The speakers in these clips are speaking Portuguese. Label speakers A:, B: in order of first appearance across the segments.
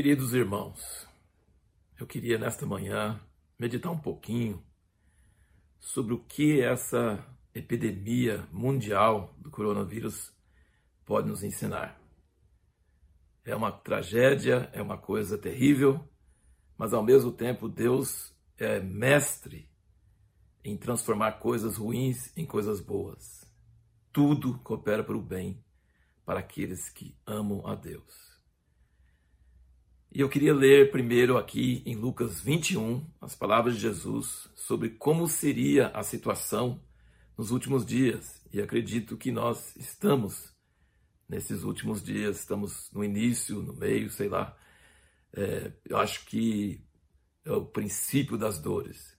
A: Queridos irmãos, eu queria nesta manhã meditar um pouquinho sobre o que essa epidemia mundial do coronavírus pode nos ensinar. É uma tragédia, é uma coisa terrível, mas ao mesmo tempo Deus é mestre em transformar coisas ruins em coisas boas. Tudo coopera para o bem para aqueles que amam a Deus. E eu queria ler primeiro aqui em Lucas 21 as palavras de Jesus sobre como seria a situação nos últimos dias. E acredito que nós estamos nesses últimos dias, estamos no início, no meio, sei lá. É, eu acho que é o princípio das dores.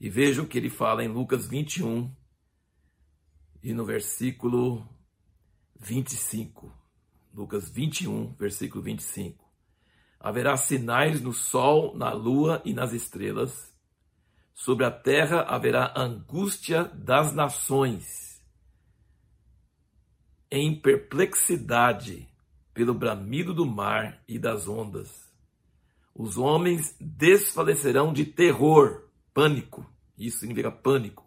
A: E veja o que ele fala em Lucas 21 e no versículo 25. Lucas 21, versículo 25. Haverá sinais no sol, na lua e nas estrelas. Sobre a terra haverá angústia das nações. Em perplexidade pelo bramido do mar e das ondas. Os homens desfalecerão de terror, pânico. Isso significa pânico.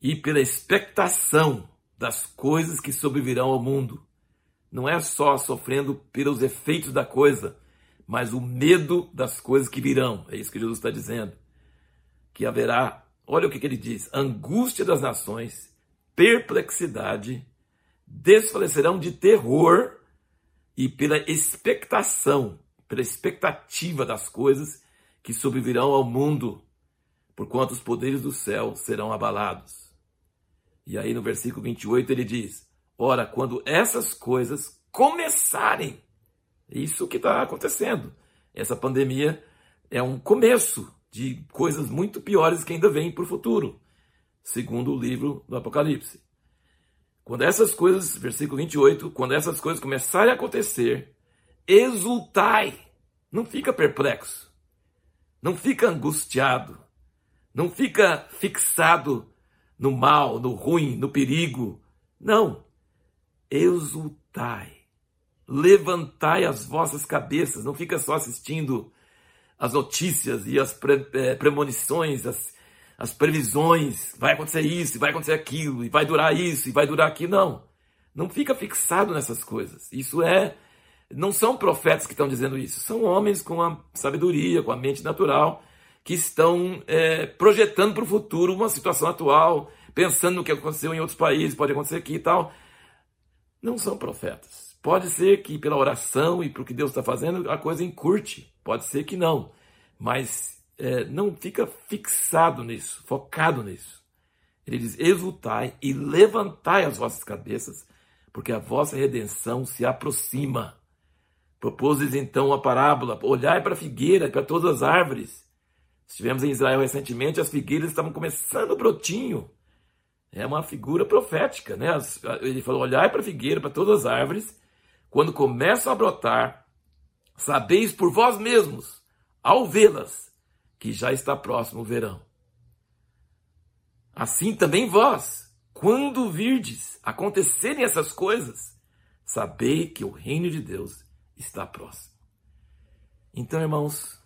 A: E pela expectação das coisas que sobrevirão ao mundo não é só sofrendo pelos efeitos da coisa, mas o medo das coisas que virão. É isso que Jesus está dizendo. Que haverá, olha o que, que ele diz: angústia das nações, perplexidade, desfalecerão de terror e pela expectação, pela expectativa das coisas que sobrevirão ao mundo, porquanto os poderes do céu serão abalados. E aí no versículo 28 ele diz: Ora, quando essas coisas começarem, é isso que está acontecendo. Essa pandemia é um começo de coisas muito piores que ainda vêm para o futuro, segundo o livro do Apocalipse. Quando essas coisas, versículo 28, quando essas coisas começarem a acontecer, exultai, não fica perplexo, não fica angustiado, não fica fixado no mal, no ruim, no perigo. Não exultai, levantai as vossas cabeças, não fica só assistindo as notícias e as pre, é, premonições, as, as previsões, vai acontecer isso, vai acontecer aquilo, e vai durar isso, e vai durar aquilo, não. Não fica fixado nessas coisas. Isso é, não são profetas que estão dizendo isso, são homens com a sabedoria, com a mente natural, que estão é, projetando para o futuro uma situação atual, pensando no que aconteceu em outros países, pode acontecer aqui e tal não são profetas. Pode ser que pela oração e para o que Deus está fazendo a coisa encurte, pode ser que não, mas é, não fica fixado nisso, focado nisso. Ele diz: exultai e levantai as vossas cabeças, porque a vossa redenção se aproxima. Propôs então a parábola: olhai para a figueira, para todas as árvores. Estivemos em Israel recentemente, as figueiras estavam começando brotinho é uma figura profética, né? Ele falou: olhai para a figueira, para todas as árvores, quando começam a brotar, sabeis por vós mesmos, ao vê-las, que já está próximo o verão. Assim também vós, quando virdes acontecerem essas coisas, sabei que o reino de Deus está próximo. Então, irmãos,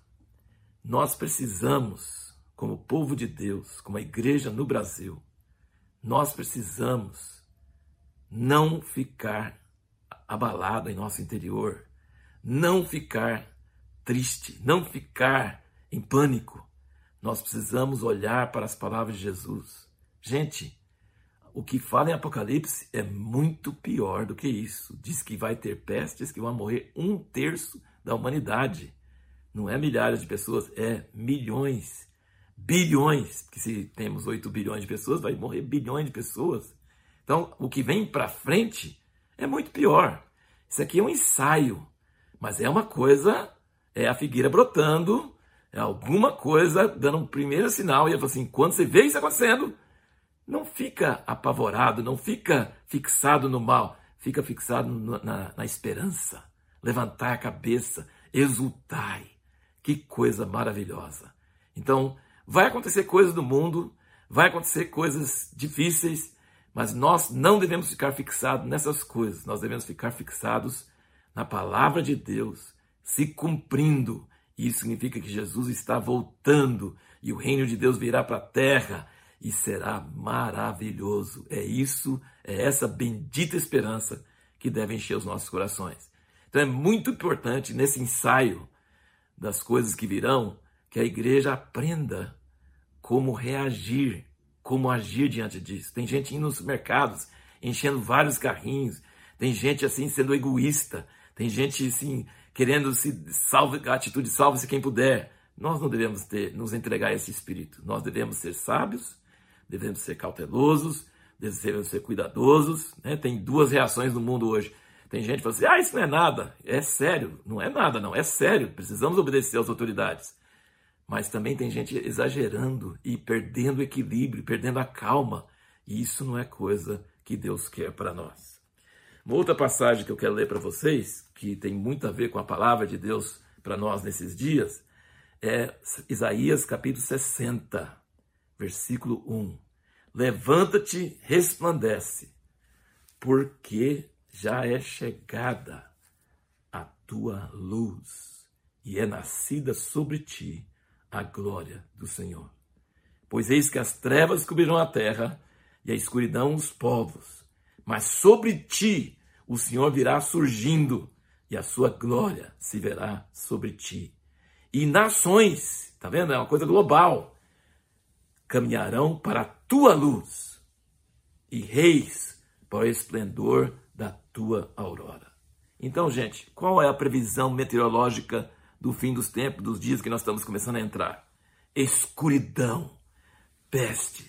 A: nós precisamos, como povo de Deus, como a igreja no Brasil, nós precisamos não ficar abalado em nosso interior, não ficar triste, não ficar em pânico. Nós precisamos olhar para as palavras de Jesus. Gente, o que fala em Apocalipse é muito pior do que isso. Diz que vai ter pestes que vão morrer um terço da humanidade. Não é milhares de pessoas, é milhões bilhões, porque se temos 8 bilhões de pessoas, vai morrer bilhões de pessoas. Então, o que vem para frente é muito pior. Isso aqui é um ensaio, mas é uma coisa, é a figueira brotando, é alguma coisa dando um primeiro sinal. E ele falou assim: quando você vê isso acontecendo, não fica apavorado, não fica fixado no mal, fica fixado na, na esperança. Levantar a cabeça, exultai. Que coisa maravilhosa. Então, Vai acontecer coisas no mundo, vai acontecer coisas difíceis, mas nós não devemos ficar fixados nessas coisas. Nós devemos ficar fixados na palavra de Deus se cumprindo. Isso significa que Jesus está voltando e o reino de Deus virá para a terra e será maravilhoso. É isso, é essa bendita esperança que deve encher os nossos corações. Então é muito importante nesse ensaio das coisas que virão que a igreja aprenda como reagir, como agir diante disso. Tem gente indo nos mercados, enchendo vários carrinhos, tem gente assim sendo egoísta, tem gente assim querendo se salve, a atitude salve-se quem puder. Nós não devemos ter, nos entregar esse espírito. Nós devemos ser sábios, devemos ser cautelosos, devemos ser cuidadosos. Né? Tem duas reações no mundo hoje. Tem gente que fala assim: ah, isso não é nada. É sério. Não é nada, não. É sério. Precisamos obedecer às autoridades. Mas também tem gente exagerando e perdendo o equilíbrio, perdendo a calma. E isso não é coisa que Deus quer para nós. Uma outra passagem que eu quero ler para vocês, que tem muito a ver com a palavra de Deus para nós nesses dias, é Isaías capítulo 60, versículo 1. Levanta-te, resplandece, porque já é chegada a tua luz e é nascida sobre ti a glória do Senhor. Pois eis que as trevas cobrirão a terra e a escuridão os povos, mas sobre ti o Senhor virá surgindo e a sua glória se verá sobre ti. E nações, tá vendo? É uma coisa global. Caminharão para a tua luz e reis para o esplendor da tua aurora. Então, gente, qual é a previsão meteorológica do fim dos tempos, dos dias que nós estamos começando a entrar? Escuridão, peste,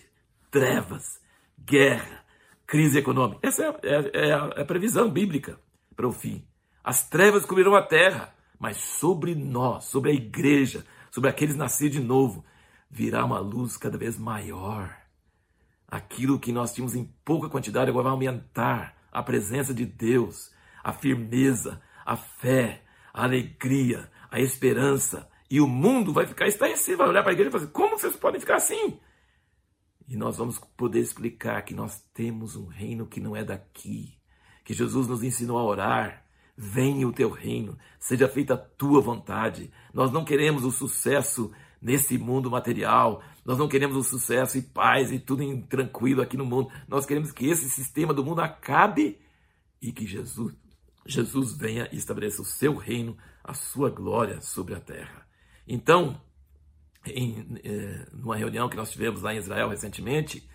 A: trevas, guerra, crise econômica. Essa é, é, é, a, é a previsão bíblica para o fim. As trevas cobrirão a terra, mas sobre nós, sobre a igreja, sobre aqueles nascidos de novo, virá uma luz cada vez maior. Aquilo que nós tínhamos em pouca quantidade agora vai aumentar a presença de Deus, a firmeza, a fé, a alegria, a esperança. E o mundo vai ficar estarrecido, vai olhar para a igreja e falar assim, como vocês podem ficar assim? E nós vamos poder explicar que nós temos um reino que não é daqui, que Jesus nos ensinou a orar. Venha o teu reino, seja feita a tua vontade. Nós não queremos o sucesso nesse mundo material. Nós não queremos o sucesso e paz e tudo em tranquilo aqui no mundo. Nós queremos que esse sistema do mundo acabe e que Jesus, Jesus venha e estabeleça o seu reino, a sua glória sobre a terra. Então, em é, numa reunião que nós tivemos lá em Israel recentemente,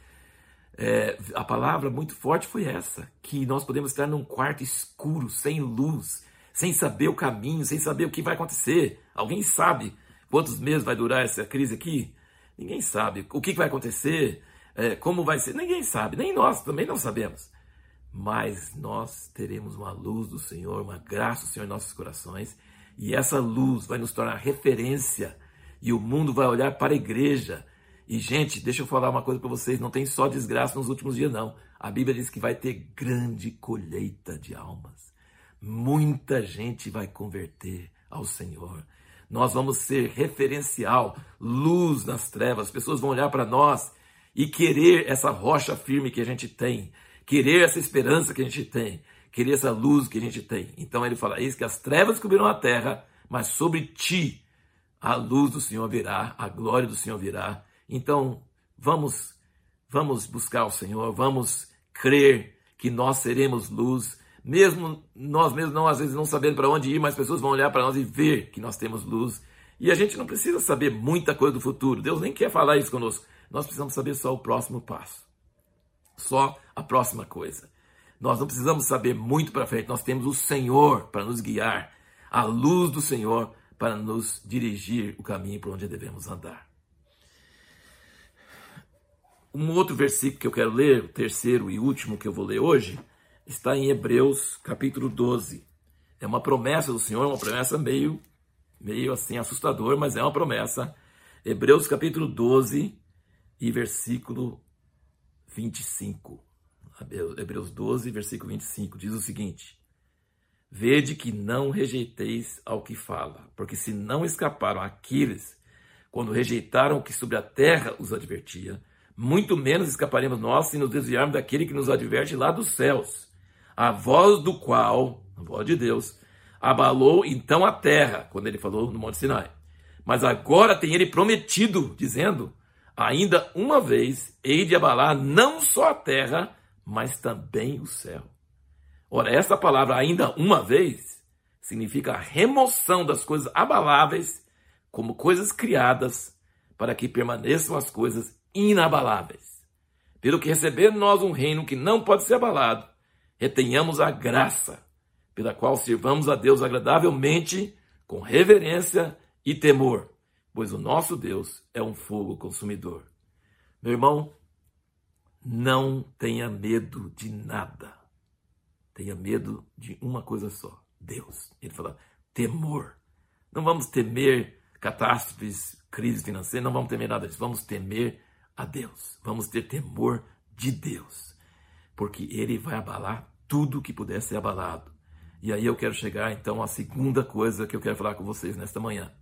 A: é, a palavra muito forte foi essa: que nós podemos estar num quarto escuro, sem luz, sem saber o caminho, sem saber o que vai acontecer. Alguém sabe Quantos meses vai durar essa crise aqui? Ninguém sabe. O que vai acontecer? É, como vai ser? Ninguém sabe. Nem nós também não sabemos. Mas nós teremos uma luz do Senhor, uma graça do Senhor em nossos corações. E essa luz vai nos tornar referência. E o mundo vai olhar para a igreja. E, gente, deixa eu falar uma coisa para vocês: não tem só desgraça nos últimos dias, não. A Bíblia diz que vai ter grande colheita de almas. Muita gente vai converter ao Senhor. Nós vamos ser referencial, luz nas trevas. As pessoas vão olhar para nós e querer essa rocha firme que a gente tem, querer essa esperança que a gente tem, querer essa luz que a gente tem. Então ele fala: Eis que as trevas cobriram a terra, mas sobre ti a luz do Senhor virá, a glória do Senhor virá. Então vamos, vamos buscar o Senhor, vamos crer que nós seremos luz mesmo nós mesmos não às vezes não sabendo para onde ir, mas pessoas vão olhar para nós e ver que nós temos luz. E a gente não precisa saber muita coisa do futuro. Deus nem quer falar isso conosco. Nós precisamos saber só o próximo passo. Só a próxima coisa. Nós não precisamos saber muito para frente. Nós temos o Senhor para nos guiar, a luz do Senhor para nos dirigir o caminho por onde devemos andar. Um outro versículo que eu quero ler, o terceiro e último que eu vou ler hoje, está em Hebreus capítulo 12. É uma promessa do Senhor, uma promessa meio, meio assim assustador, mas é uma promessa. Hebreus capítulo 12 e versículo 25. Hebreus 12, versículo 25, diz o seguinte: Vede que não rejeiteis ao que fala, porque se não escaparam aqueles quando rejeitaram o que sobre a terra os advertia, muito menos escaparemos nós se nos desviarmos daquele que nos adverte lá dos céus a voz do qual, a voz de Deus, abalou então a terra, quando ele falou no Monte Sinai. Mas agora tem ele prometido, dizendo: ainda uma vez hei de abalar não só a terra, mas também o céu. Ora, essa palavra ainda uma vez significa a remoção das coisas abaláveis como coisas criadas para que permaneçam as coisas inabaláveis. Pelo que receber nós um reino que não pode ser abalado, retenhamos a graça pela qual sirvamos a Deus agradavelmente, com reverência e temor, pois o nosso Deus é um fogo consumidor. Meu irmão, não tenha medo de nada. Tenha medo de uma coisa só: Deus. Ele fala, temor. Não vamos temer catástrofes, crise financeira, não vamos temer nada disso. Vamos temer a Deus. Vamos ter temor de Deus. Porque Ele vai abalar tudo que puder ser abalado. E aí eu quero chegar então à segunda coisa que eu quero falar com vocês nesta manhã.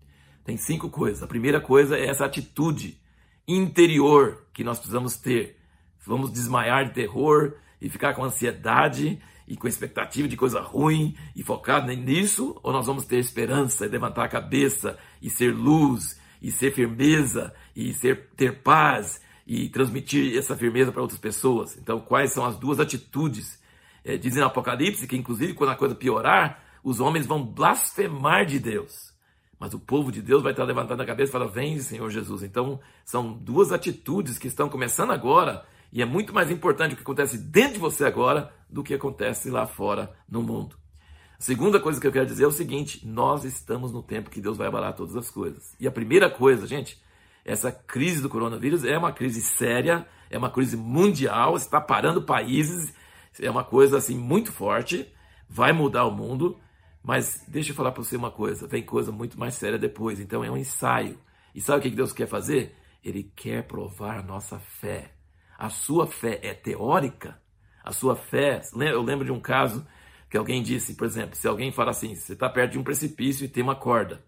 A: Tem cinco coisas. A primeira coisa é essa atitude interior que nós precisamos ter. Vamos desmaiar de terror e ficar com ansiedade e com expectativa de coisa ruim e focar nisso, ou nós vamos ter esperança e levantar a cabeça e ser luz e ser firmeza e ser ter paz e transmitir essa firmeza para outras pessoas. Então, quais são as duas atitudes? É, dizem no Apocalipse que, inclusive, quando a coisa piorar, os homens vão blasfemar de Deus. Mas o povo de Deus vai estar levantando a cabeça e falar: Vem, Senhor Jesus. Então, são duas atitudes que estão começando agora, e é muito mais importante o que acontece dentro de você agora do que acontece lá fora no mundo. A segunda coisa que eu quero dizer é o seguinte: nós estamos no tempo que Deus vai abalar todas as coisas. E a primeira coisa, gente, essa crise do coronavírus é uma crise séria, é uma crise mundial, está parando países, é uma coisa assim muito forte, vai mudar o mundo. Mas deixa eu falar para você uma coisa: vem coisa muito mais séria depois. Então é um ensaio. E sabe o que Deus quer fazer? Ele quer provar a nossa fé. A sua fé é teórica? A sua fé. Eu lembro de um caso que alguém disse, por exemplo, se alguém fala assim: você está perto de um precipício e tem uma corda.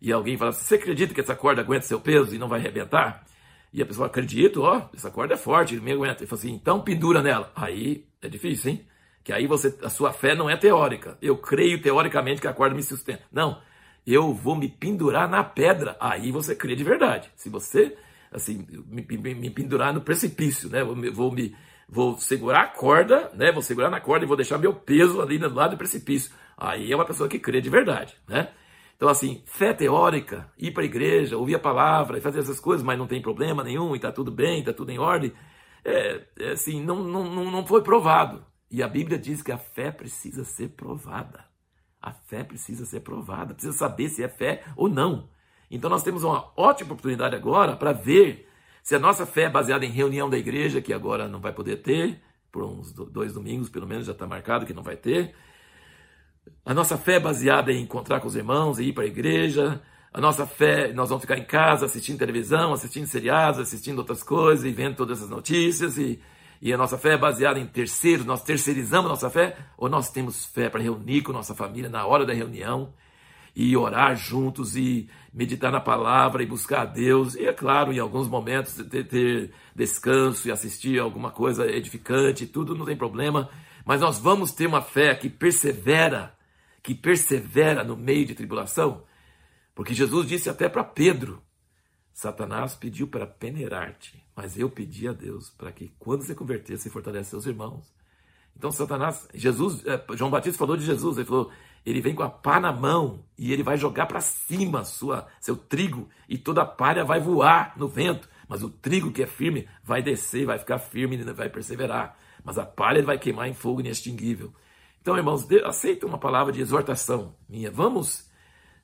A: E alguém fala assim: você acredita que essa corda aguenta seu peso e não vai arrebentar? E a pessoa acredita, ó, essa corda é forte, ele me aguenta. Ele fala assim: então pendura nela. Aí é difícil, hein? Que aí você, a sua fé não é teórica. Eu creio teoricamente que a corda me sustenta. Não, eu vou me pendurar na pedra. Aí você crê de verdade. Se você, assim, me, me, me pendurar no precipício, né? Vou, vou me vou segurar a corda, né? Vou segurar na corda e vou deixar meu peso ali no lado do precipício. Aí é uma pessoa que crê de verdade, né? Então, assim, fé teórica, ir para a igreja, ouvir a palavra e fazer essas coisas, mas não tem problema nenhum e está tudo bem, está tudo em ordem, é, é, assim, não, não, não foi provado. E a Bíblia diz que a fé precisa ser provada. A fé precisa ser provada, precisa saber se é fé ou não. Então nós temos uma ótima oportunidade agora para ver se a nossa fé é baseada em reunião da igreja, que agora não vai poder ter, por uns dois domingos pelo menos já está marcado que não vai ter. A nossa fé é baseada em encontrar com os irmãos e ir para a igreja. A nossa fé, nós vamos ficar em casa assistindo televisão, assistindo seriados, assistindo outras coisas e vendo todas essas notícias e e a nossa fé é baseada em terceiros, nós terceirizamos nossa fé, ou nós temos fé para reunir com nossa família na hora da reunião e orar juntos e meditar na palavra e buscar a Deus, e é claro, em alguns momentos ter, ter descanso e assistir alguma coisa edificante, tudo não tem problema, mas nós vamos ter uma fé que persevera, que persevera no meio de tribulação, porque Jesus disse até para Pedro: Satanás pediu para peneirar-te, mas eu pedi a Deus para que quando você converter, você fortaleça seus irmãos. Então Satanás, Jesus, eh, João Batista falou de Jesus, ele falou, ele vem com a pá na mão e ele vai jogar para cima sua, seu trigo e toda a palha vai voar no vento, mas o trigo que é firme vai descer, vai ficar firme e vai perseverar, mas a palha vai queimar em fogo inextinguível. Então, irmãos, aceita uma palavra de exortação minha. Vamos,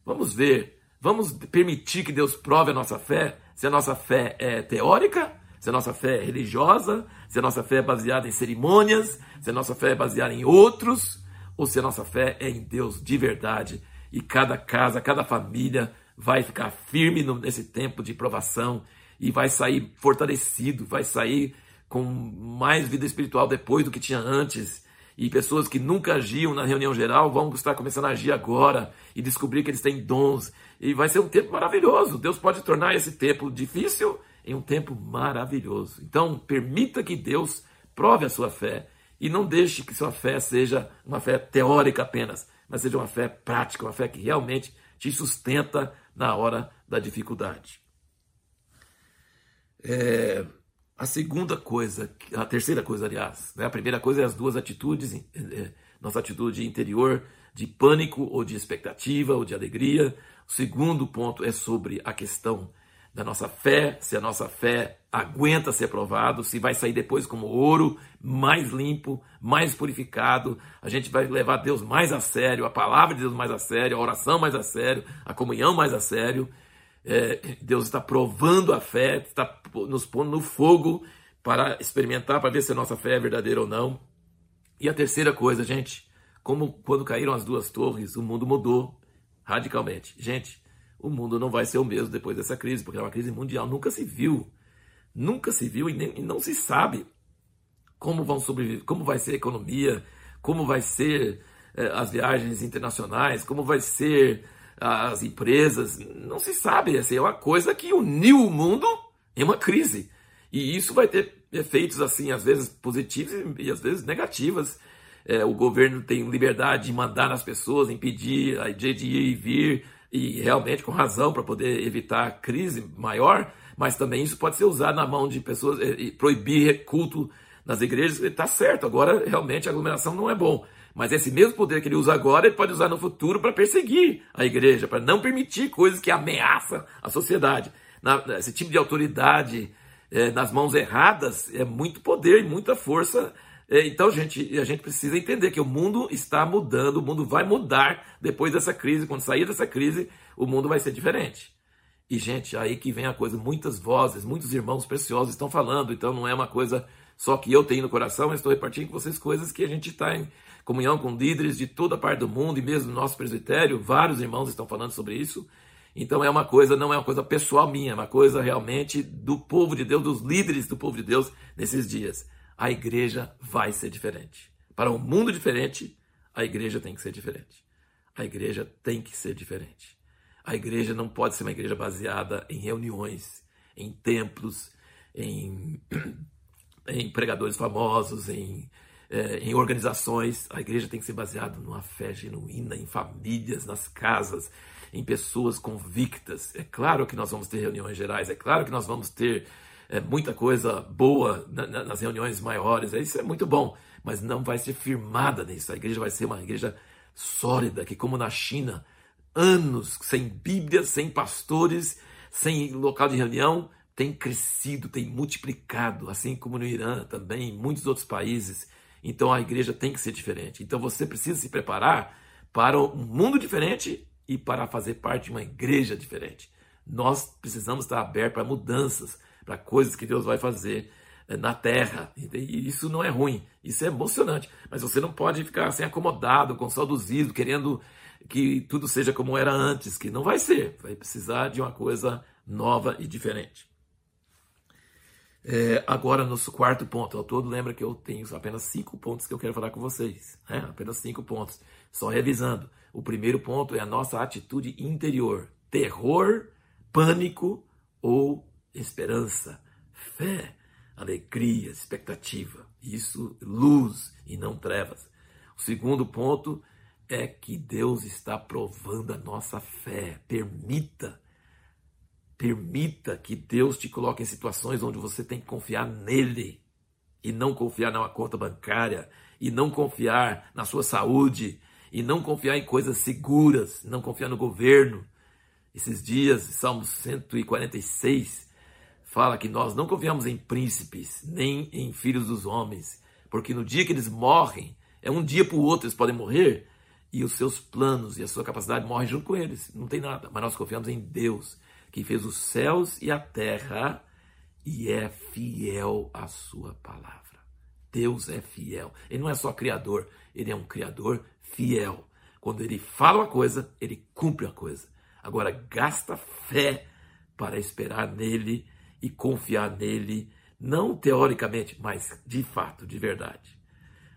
A: vamos ver Vamos permitir que Deus prove a nossa fé? Se a nossa fé é teórica, se a nossa fé é religiosa, se a nossa fé é baseada em cerimônias, se a nossa fé é baseada em outros, ou se a nossa fé é em Deus de verdade. E cada casa, cada família vai ficar firme nesse tempo de provação e vai sair fortalecido, vai sair com mais vida espiritual depois do que tinha antes e pessoas que nunca agiam na reunião geral vão estar começando a agir agora e descobrir que eles têm dons. E vai ser um tempo maravilhoso. Deus pode tornar esse tempo difícil em um tempo maravilhoso. Então, permita que Deus prove a sua fé e não deixe que sua fé seja uma fé teórica apenas, mas seja uma fé prática, uma fé que realmente te sustenta na hora da dificuldade. É, a segunda coisa, a terceira coisa, aliás, né? a primeira coisa é as duas atitudes, é, nossa atitude interior de pânico ou de expectativa ou de alegria. O segundo ponto é sobre a questão da nossa fé, se a nossa fé aguenta ser provado, se vai sair depois como ouro, mais limpo, mais purificado, a gente vai levar Deus mais a sério, a palavra de Deus mais a sério, a oração mais a sério, a comunhão mais a sério. É, Deus está provando a fé, está nos pondo no fogo para experimentar, para ver se a nossa fé é verdadeira ou não. E a terceira coisa, gente, como quando caíram as duas torres, o mundo mudou radicalmente. Gente, o mundo não vai ser o mesmo depois dessa crise, porque é uma crise mundial, nunca se viu. Nunca se viu e, nem, e não se sabe como vão sobreviver, como vai ser a economia, como vai ser eh, as viagens internacionais, como vai ser as empresas, não se sabe. Assim, é uma coisa que uniu o mundo em uma crise. E isso vai ter efeitos, assim, às vezes positivos e, às vezes negativos. É, o governo tem liberdade de mandar nas pessoas, impedir a de ir e vir, e realmente com razão para poder evitar crise maior, mas também isso pode ser usado na mão de pessoas e proibir culto nas igrejas. Está certo, agora realmente a aglomeração não é bom. Mas esse mesmo poder que ele usa agora, ele pode usar no futuro para perseguir a igreja, para não permitir coisas que ameaçam a sociedade. Esse tipo de autoridade é, nas mãos erradas é muito poder e muita força. É, então, gente, a gente precisa entender que o mundo está mudando, o mundo vai mudar depois dessa crise. Quando sair dessa crise, o mundo vai ser diferente. E, gente, aí que vem a coisa, muitas vozes, muitos irmãos preciosos estão falando, então não é uma coisa só que eu tenho no coração, mas estou repartindo com vocês coisas que a gente está em comunhão com líderes de toda a parte do mundo e mesmo no nosso presbitério, vários irmãos estão falando sobre isso. Então é uma coisa, não é uma coisa pessoal minha, é uma coisa realmente do povo de Deus, dos líderes do povo de Deus nesses dias. A igreja vai ser diferente. Para um mundo diferente, a igreja tem que ser diferente. A igreja tem que ser diferente. A igreja não pode ser uma igreja baseada em reuniões, em templos, em em pregadores famosos, em, é, em organizações. A igreja tem que ser baseada numa fé genuína, em famílias, nas casas, em pessoas convictas. É claro que nós vamos ter reuniões gerais, é claro que nós vamos ter é, muita coisa boa na, na, nas reuniões maiores, isso é muito bom, mas não vai ser firmada nisso. A igreja vai ser uma igreja sólida, que como na China, anos sem Bíblia, sem pastores, sem local de reunião, tem crescido, tem multiplicado, assim como no Irã também, em muitos outros países. Então a igreja tem que ser diferente. Então você precisa se preparar para um mundo diferente e para fazer parte de uma igreja diferente. Nós precisamos estar abertos para mudanças, para coisas que Deus vai fazer eh, na terra. E isso não é ruim, isso é emocionante. Mas você não pode ficar assim acomodado, com saudosismo, querendo que tudo seja como era antes, que não vai ser. Vai precisar de uma coisa nova e diferente. É, agora, no quarto ponto, ao todo, lembra que eu tenho apenas cinco pontos que eu quero falar com vocês. Né? Apenas cinco pontos. Só revisando. O primeiro ponto é a nossa atitude interior: terror, pânico ou esperança, fé, alegria, expectativa. Isso, luz e não trevas. O segundo ponto é que Deus está provando a nossa fé. Permita Permita que Deus te coloque em situações onde você tem que confiar nele e não confiar numa conta bancária e não confiar na sua saúde e não confiar em coisas seguras, não confiar no governo. Esses dias, Salmo 146 fala que nós não confiamos em príncipes, nem em filhos dos homens, porque no dia que eles morrem, é um dia para o outro, eles podem morrer, e os seus planos e a sua capacidade morrem junto com eles. Não tem nada, mas nós confiamos em Deus que fez os céus e a terra e é fiel à sua palavra. Deus é fiel. Ele não é só criador, ele é um criador fiel. Quando ele fala uma coisa, ele cumpre a coisa. Agora, gasta fé para esperar nele e confiar nele, não teoricamente, mas de fato, de verdade.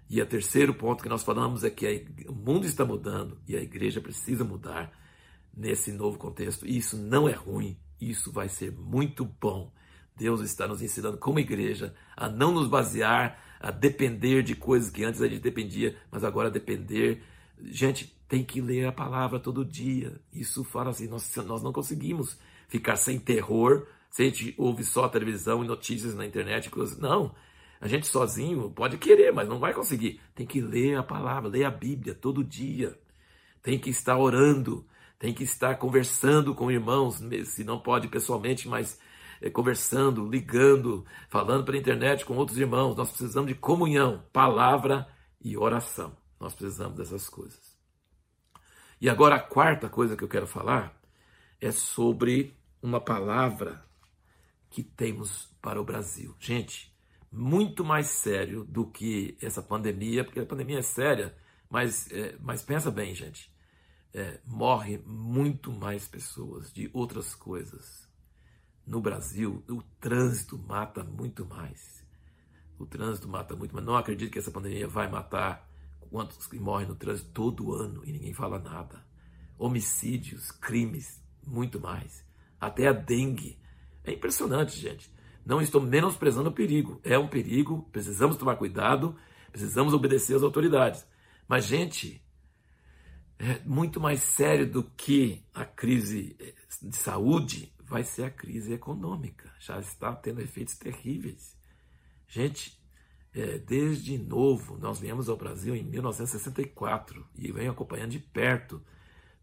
A: E o terceiro ponto que nós falamos é que o mundo está mudando e a igreja precisa mudar nesse novo contexto. Isso não é ruim, isso vai ser muito bom. Deus está nos ensinando como igreja a não nos basear, a depender de coisas que antes a gente dependia, mas agora depender Gente, tem que ler a palavra todo dia. Isso fala assim, nós, nós não conseguimos ficar sem terror, se a gente ouve só televisão e notícias na internet, coisas. Não. A gente sozinho pode querer, mas não vai conseguir. Tem que ler a palavra, ler a Bíblia todo dia. Tem que estar orando, tem que estar conversando com irmãos, se não pode pessoalmente, mas é, conversando, ligando, falando pela internet com outros irmãos. Nós precisamos de comunhão, palavra e oração. Nós precisamos dessas coisas. E agora a quarta coisa que eu quero falar é sobre uma palavra que temos para o Brasil. Gente, muito mais sério do que essa pandemia, porque a pandemia é séria, mas, é, mas pensa bem, gente. É, morre muito mais pessoas de outras coisas. No Brasil, o trânsito mata muito mais. O trânsito mata muito, mas não acredito que essa pandemia vai matar quantos que morrem no trânsito todo ano e ninguém fala nada. Homicídios, crimes, muito mais. Até a dengue é impressionante, gente. Não estou menosprezando o perigo. É um perigo, precisamos tomar cuidado, precisamos obedecer às autoridades. Mas, gente, é muito mais sério do que a crise eh, de saúde vai ser a crise econômica. Já está tendo efeitos terríveis. Gente, é, desde novo, nós viemos ao Brasil em 1964 e venho acompanhando de perto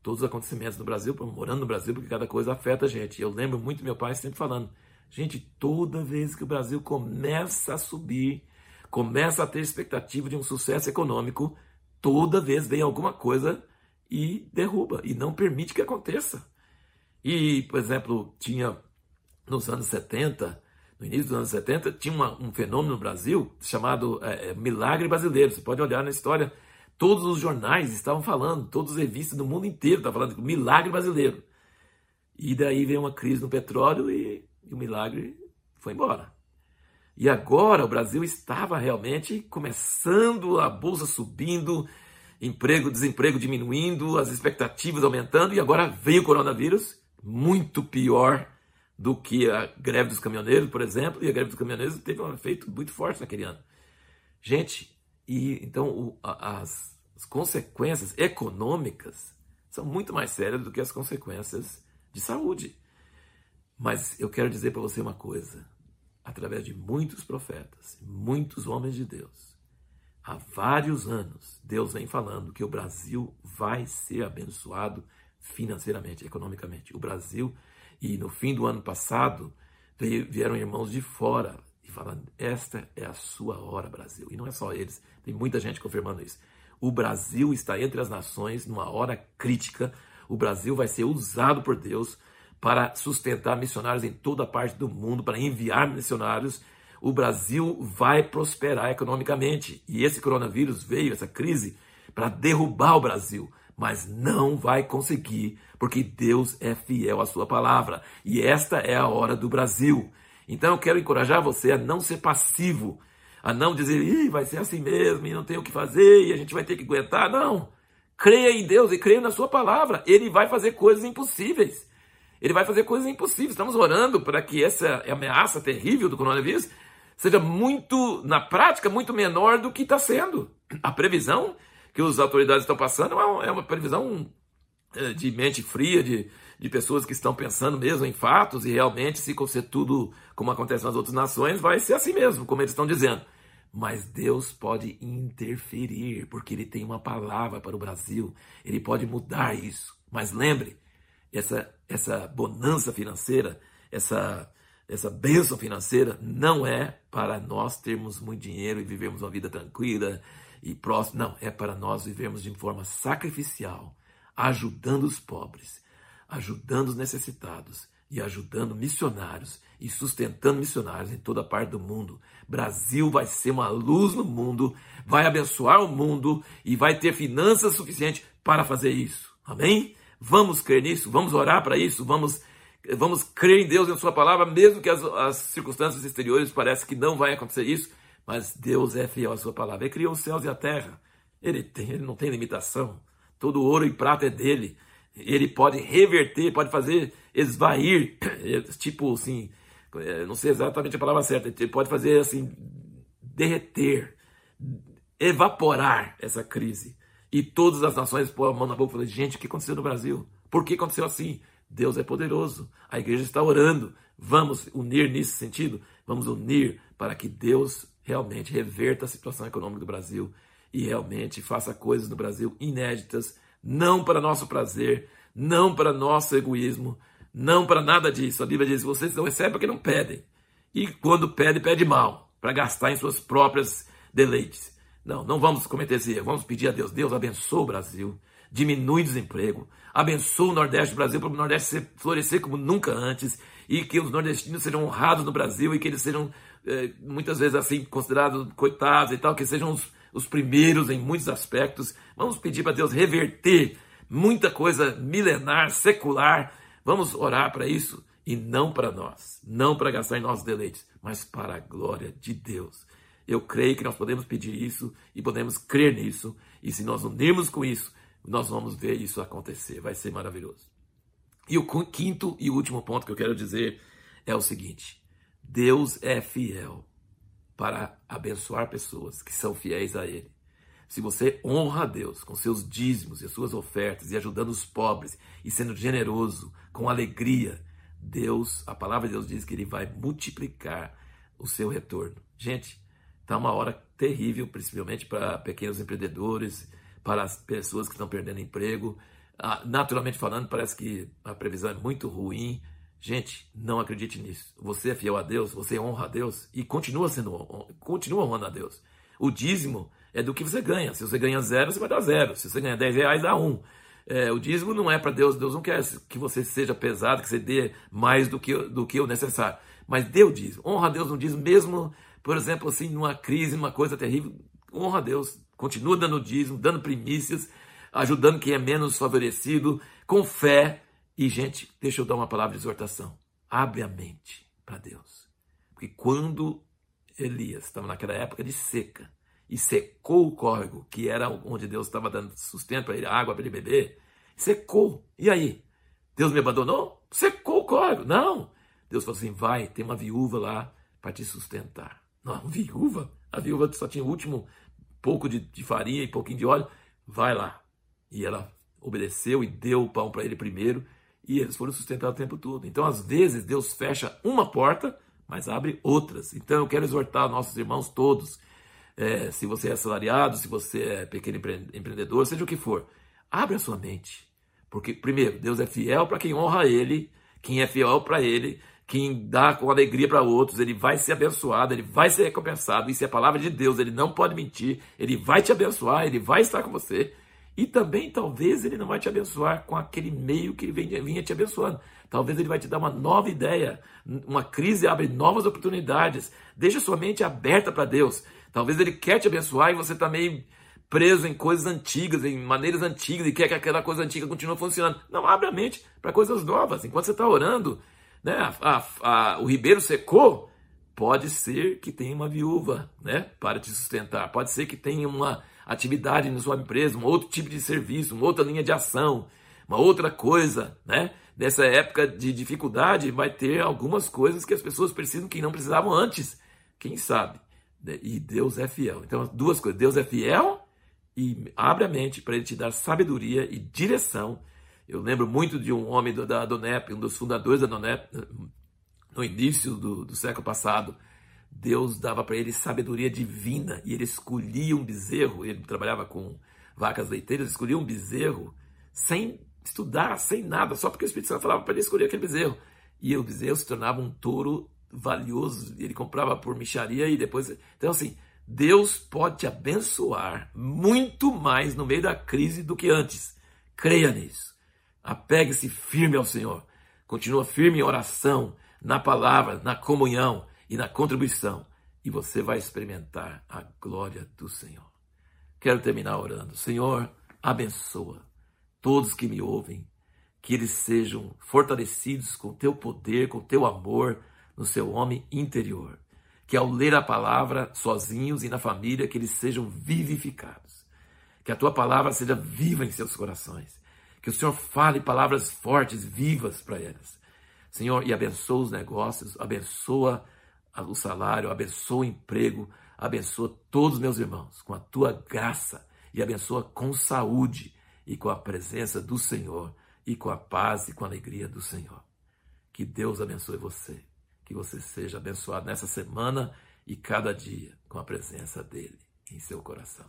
A: todos os acontecimentos no Brasil, morando no Brasil, porque cada coisa afeta a gente. Eu lembro muito meu pai sempre falando: gente, toda vez que o Brasil começa a subir, começa a ter expectativa de um sucesso econômico, toda vez vem alguma coisa e derruba, e não permite que aconteça. E, por exemplo, tinha nos anos 70, no início dos anos 70, tinha uma, um fenômeno no Brasil chamado é, Milagre Brasileiro. Você pode olhar na história Todos os jornais estavam falando, todas as revistas do mundo inteiro estavam falando do milagre brasileiro. E daí veio uma crise no petróleo e, e o milagre foi embora. E agora o Brasil estava realmente começando, a bolsa subindo, emprego, desemprego diminuindo, as expectativas aumentando, e agora veio o coronavírus, muito pior do que a greve dos caminhoneiros, por exemplo, e a greve dos caminhoneiros teve um efeito muito forte naquele ano. Gente, e então o, as, as consequências econômicas são muito mais sérias do que as consequências de saúde. Mas eu quero dizer para você uma coisa: através de muitos profetas, muitos homens de Deus, há vários anos, Deus vem falando que o Brasil vai ser abençoado financeiramente, economicamente. O Brasil, e no fim do ano passado, vieram irmãos de fora e falando: esta é a sua hora, Brasil. E não é só eles, tem muita gente confirmando isso. O Brasil está entre as nações numa hora crítica. O Brasil vai ser usado por Deus para sustentar missionários em toda parte do mundo, para enviar missionários. O Brasil vai prosperar economicamente. E esse coronavírus veio, essa crise, para derrubar o Brasil. Mas não vai conseguir, porque Deus é fiel à sua palavra. E esta é a hora do Brasil. Então eu quero encorajar você a não ser passivo, a não dizer, Ih, vai ser assim mesmo e não tem o que fazer e a gente vai ter que aguentar. Não. Creia em Deus e creia na Sua palavra. Ele vai fazer coisas impossíveis. Ele vai fazer coisas impossíveis. Estamos orando para que essa ameaça terrível do coronavírus seja muito, na prática, muito menor do que está sendo. A previsão que as autoridades estão passando é uma, é uma previsão eh, de mente fria, de, de pessoas que estão pensando mesmo em fatos e realmente, se acontecer tudo como acontece nas outras nações, vai ser assim mesmo, como eles estão dizendo. Mas Deus pode interferir, porque Ele tem uma palavra para o Brasil, Ele pode mudar isso. Mas lembre, essa, essa bonança financeira, essa, essa bênção financeira não é para nós termos muito dinheiro e vivermos uma vida tranquila e próxima. Não, é para nós vivermos de forma sacrificial, ajudando os pobres, ajudando os necessitados e ajudando missionários e sustentando missionários em toda parte do mundo. Brasil vai ser uma luz no mundo, vai abençoar o mundo e vai ter finanças suficientes para fazer isso. Amém? Vamos crer nisso, vamos orar para isso, vamos vamos crer em Deus e em sua palavra, mesmo que as, as circunstâncias exteriores pareçam que não vai acontecer isso, mas Deus é fiel à sua palavra. Ele criou os céus e a terra. Ele, tem, ele não tem limitação. Todo ouro e prata é dele ele pode reverter, pode fazer esvair, tipo assim, é, não sei exatamente a palavra certa, ele pode fazer assim, derreter, evaporar essa crise. E todas as nações pôr a mão na boca e falar: gente, o que aconteceu no Brasil? Por que aconteceu assim? Deus é poderoso. A igreja está orando. Vamos unir nesse sentido? Vamos unir para que Deus realmente reverta a situação econômica do Brasil e realmente faça coisas no Brasil inéditas, não para nosso prazer, não para nosso egoísmo, não para nada disso. A Bíblia diz: vocês não recebem porque não pedem. E quando pede, pede mal, para gastar em suas próprias deleites. Não, não vamos cometer esse erro. Vamos pedir a Deus: Deus abençoe o Brasil, diminui o desemprego, abençoe o Nordeste do Brasil para o Nordeste florescer como nunca antes e que os nordestinos sejam honrados no Brasil e que eles sejam é, muitas vezes assim considerados coitados e tal, que sejam os, os primeiros em muitos aspectos. Vamos pedir para Deus reverter muita coisa milenar, secular. Vamos orar para isso e não para nós, não para gastar em nossos deleites, mas para a glória de Deus. Eu creio que nós podemos pedir isso e podemos crer nisso, e se nós unirmos com isso, nós vamos ver isso acontecer. Vai ser maravilhoso. E o quinto e último ponto que eu quero dizer é o seguinte: Deus é fiel para abençoar pessoas que são fiéis a Ele. Se você honra a Deus com seus dízimos e as suas ofertas e ajudando os pobres e sendo generoso, com alegria, Deus, a palavra de Deus diz que Ele vai multiplicar o seu retorno. Gente, está uma hora terrível, principalmente para pequenos empreendedores, para as pessoas que estão perdendo emprego. Ah, naturalmente falando, parece que a previsão é muito ruim. Gente, não acredite nisso. Você é fiel a Deus, você honra a Deus e continua sendo, continua honrando a Deus. O dízimo é do que você ganha. Se você ganha zero, você vai dar zero. Se você ganha 10 reais, dá um. É, o dízimo não é para Deus. Deus não quer que você seja pesado, que você dê mais do que, do que o necessário. Mas dê o dízimo. Honra a Deus no dízimo, mesmo, por exemplo, assim, numa crise, numa coisa terrível. Honra a Deus. Continua dando dízimo, dando primícias ajudando quem é menos favorecido, com fé. E, gente, deixa eu dar uma palavra de exortação. Abre a mente para Deus. Porque quando Elias estava naquela época de seca e secou o córrego, que era onde Deus estava dando sustento para ele, água para ele beber, secou. E aí? Deus me abandonou? Secou o córrego. Não. Deus falou assim: vai, tem uma viúva lá para te sustentar. Não, viúva? A viúva só tinha o último pouco de, de farinha e pouquinho de óleo. Vai lá, e ela obedeceu e deu o pão para ele primeiro, e eles foram sustentados o tempo todo. Então, às vezes, Deus fecha uma porta, mas abre outras. Então, eu quero exortar nossos irmãos todos, é, se você é assalariado, se você é pequeno empreendedor, seja o que for, abre a sua mente. Porque, primeiro, Deus é fiel para quem honra Ele, quem é fiel para Ele, quem dá com alegria para outros, ele vai ser abençoado, ele vai ser recompensado. Isso é a palavra de Deus, ele não pode mentir, ele vai te abençoar, ele vai estar com você. E também, talvez, ele não vai te abençoar com aquele meio que ele vinha te abençoando. Talvez ele vai te dar uma nova ideia. Uma crise abre novas oportunidades. Deixa sua mente aberta para Deus. Talvez ele quer te abençoar e você está meio preso em coisas antigas, em maneiras antigas, e quer que aquela coisa antiga continue funcionando. Não, abre a mente para coisas novas. Enquanto você está orando, né, a, a, a, o ribeiro secou, pode ser que tenha uma viúva né, para te sustentar. Pode ser que tenha uma atividade na sua empresa, um outro tipo de serviço, uma outra linha de ação, uma outra coisa, né? Nessa época de dificuldade, vai ter algumas coisas que as pessoas precisam que não precisavam antes. Quem sabe? E Deus é fiel. Então, duas coisas. Deus é fiel e abre a mente para ele te dar sabedoria e direção. Eu lembro muito de um homem da Donep, um dos fundadores da Donep, no início do, do século passado, Deus dava para ele sabedoria divina e ele escolhia um bezerro. Ele trabalhava com vacas leiteiras, escolhia um bezerro sem estudar, sem nada, só porque o Espírito Santo falava para ele escolher aquele bezerro. E o bezerro se tornava um touro valioso. Ele comprava por micharia e depois. Então, assim, Deus pode te abençoar muito mais no meio da crise do que antes. Creia nisso. Apegue-se firme ao Senhor. Continua firme em oração, na palavra, na comunhão e na contribuição, e você vai experimentar a glória do Senhor. Quero terminar orando. Senhor, abençoa todos que me ouvem, que eles sejam fortalecidos com teu poder, com teu amor no seu homem interior. Que ao ler a palavra sozinhos e na família, que eles sejam vivificados. Que a tua palavra seja viva em seus corações. Que o Senhor fale palavras fortes, vivas para eles. Senhor, e abençoa os negócios, abençoa o salário, abençoa o emprego, abençoa todos os meus irmãos com a tua graça e abençoa com saúde e com a presença do Senhor e com a paz e com a alegria do Senhor. Que Deus abençoe você, que você seja abençoado nessa semana e cada dia com a presença dele em seu coração.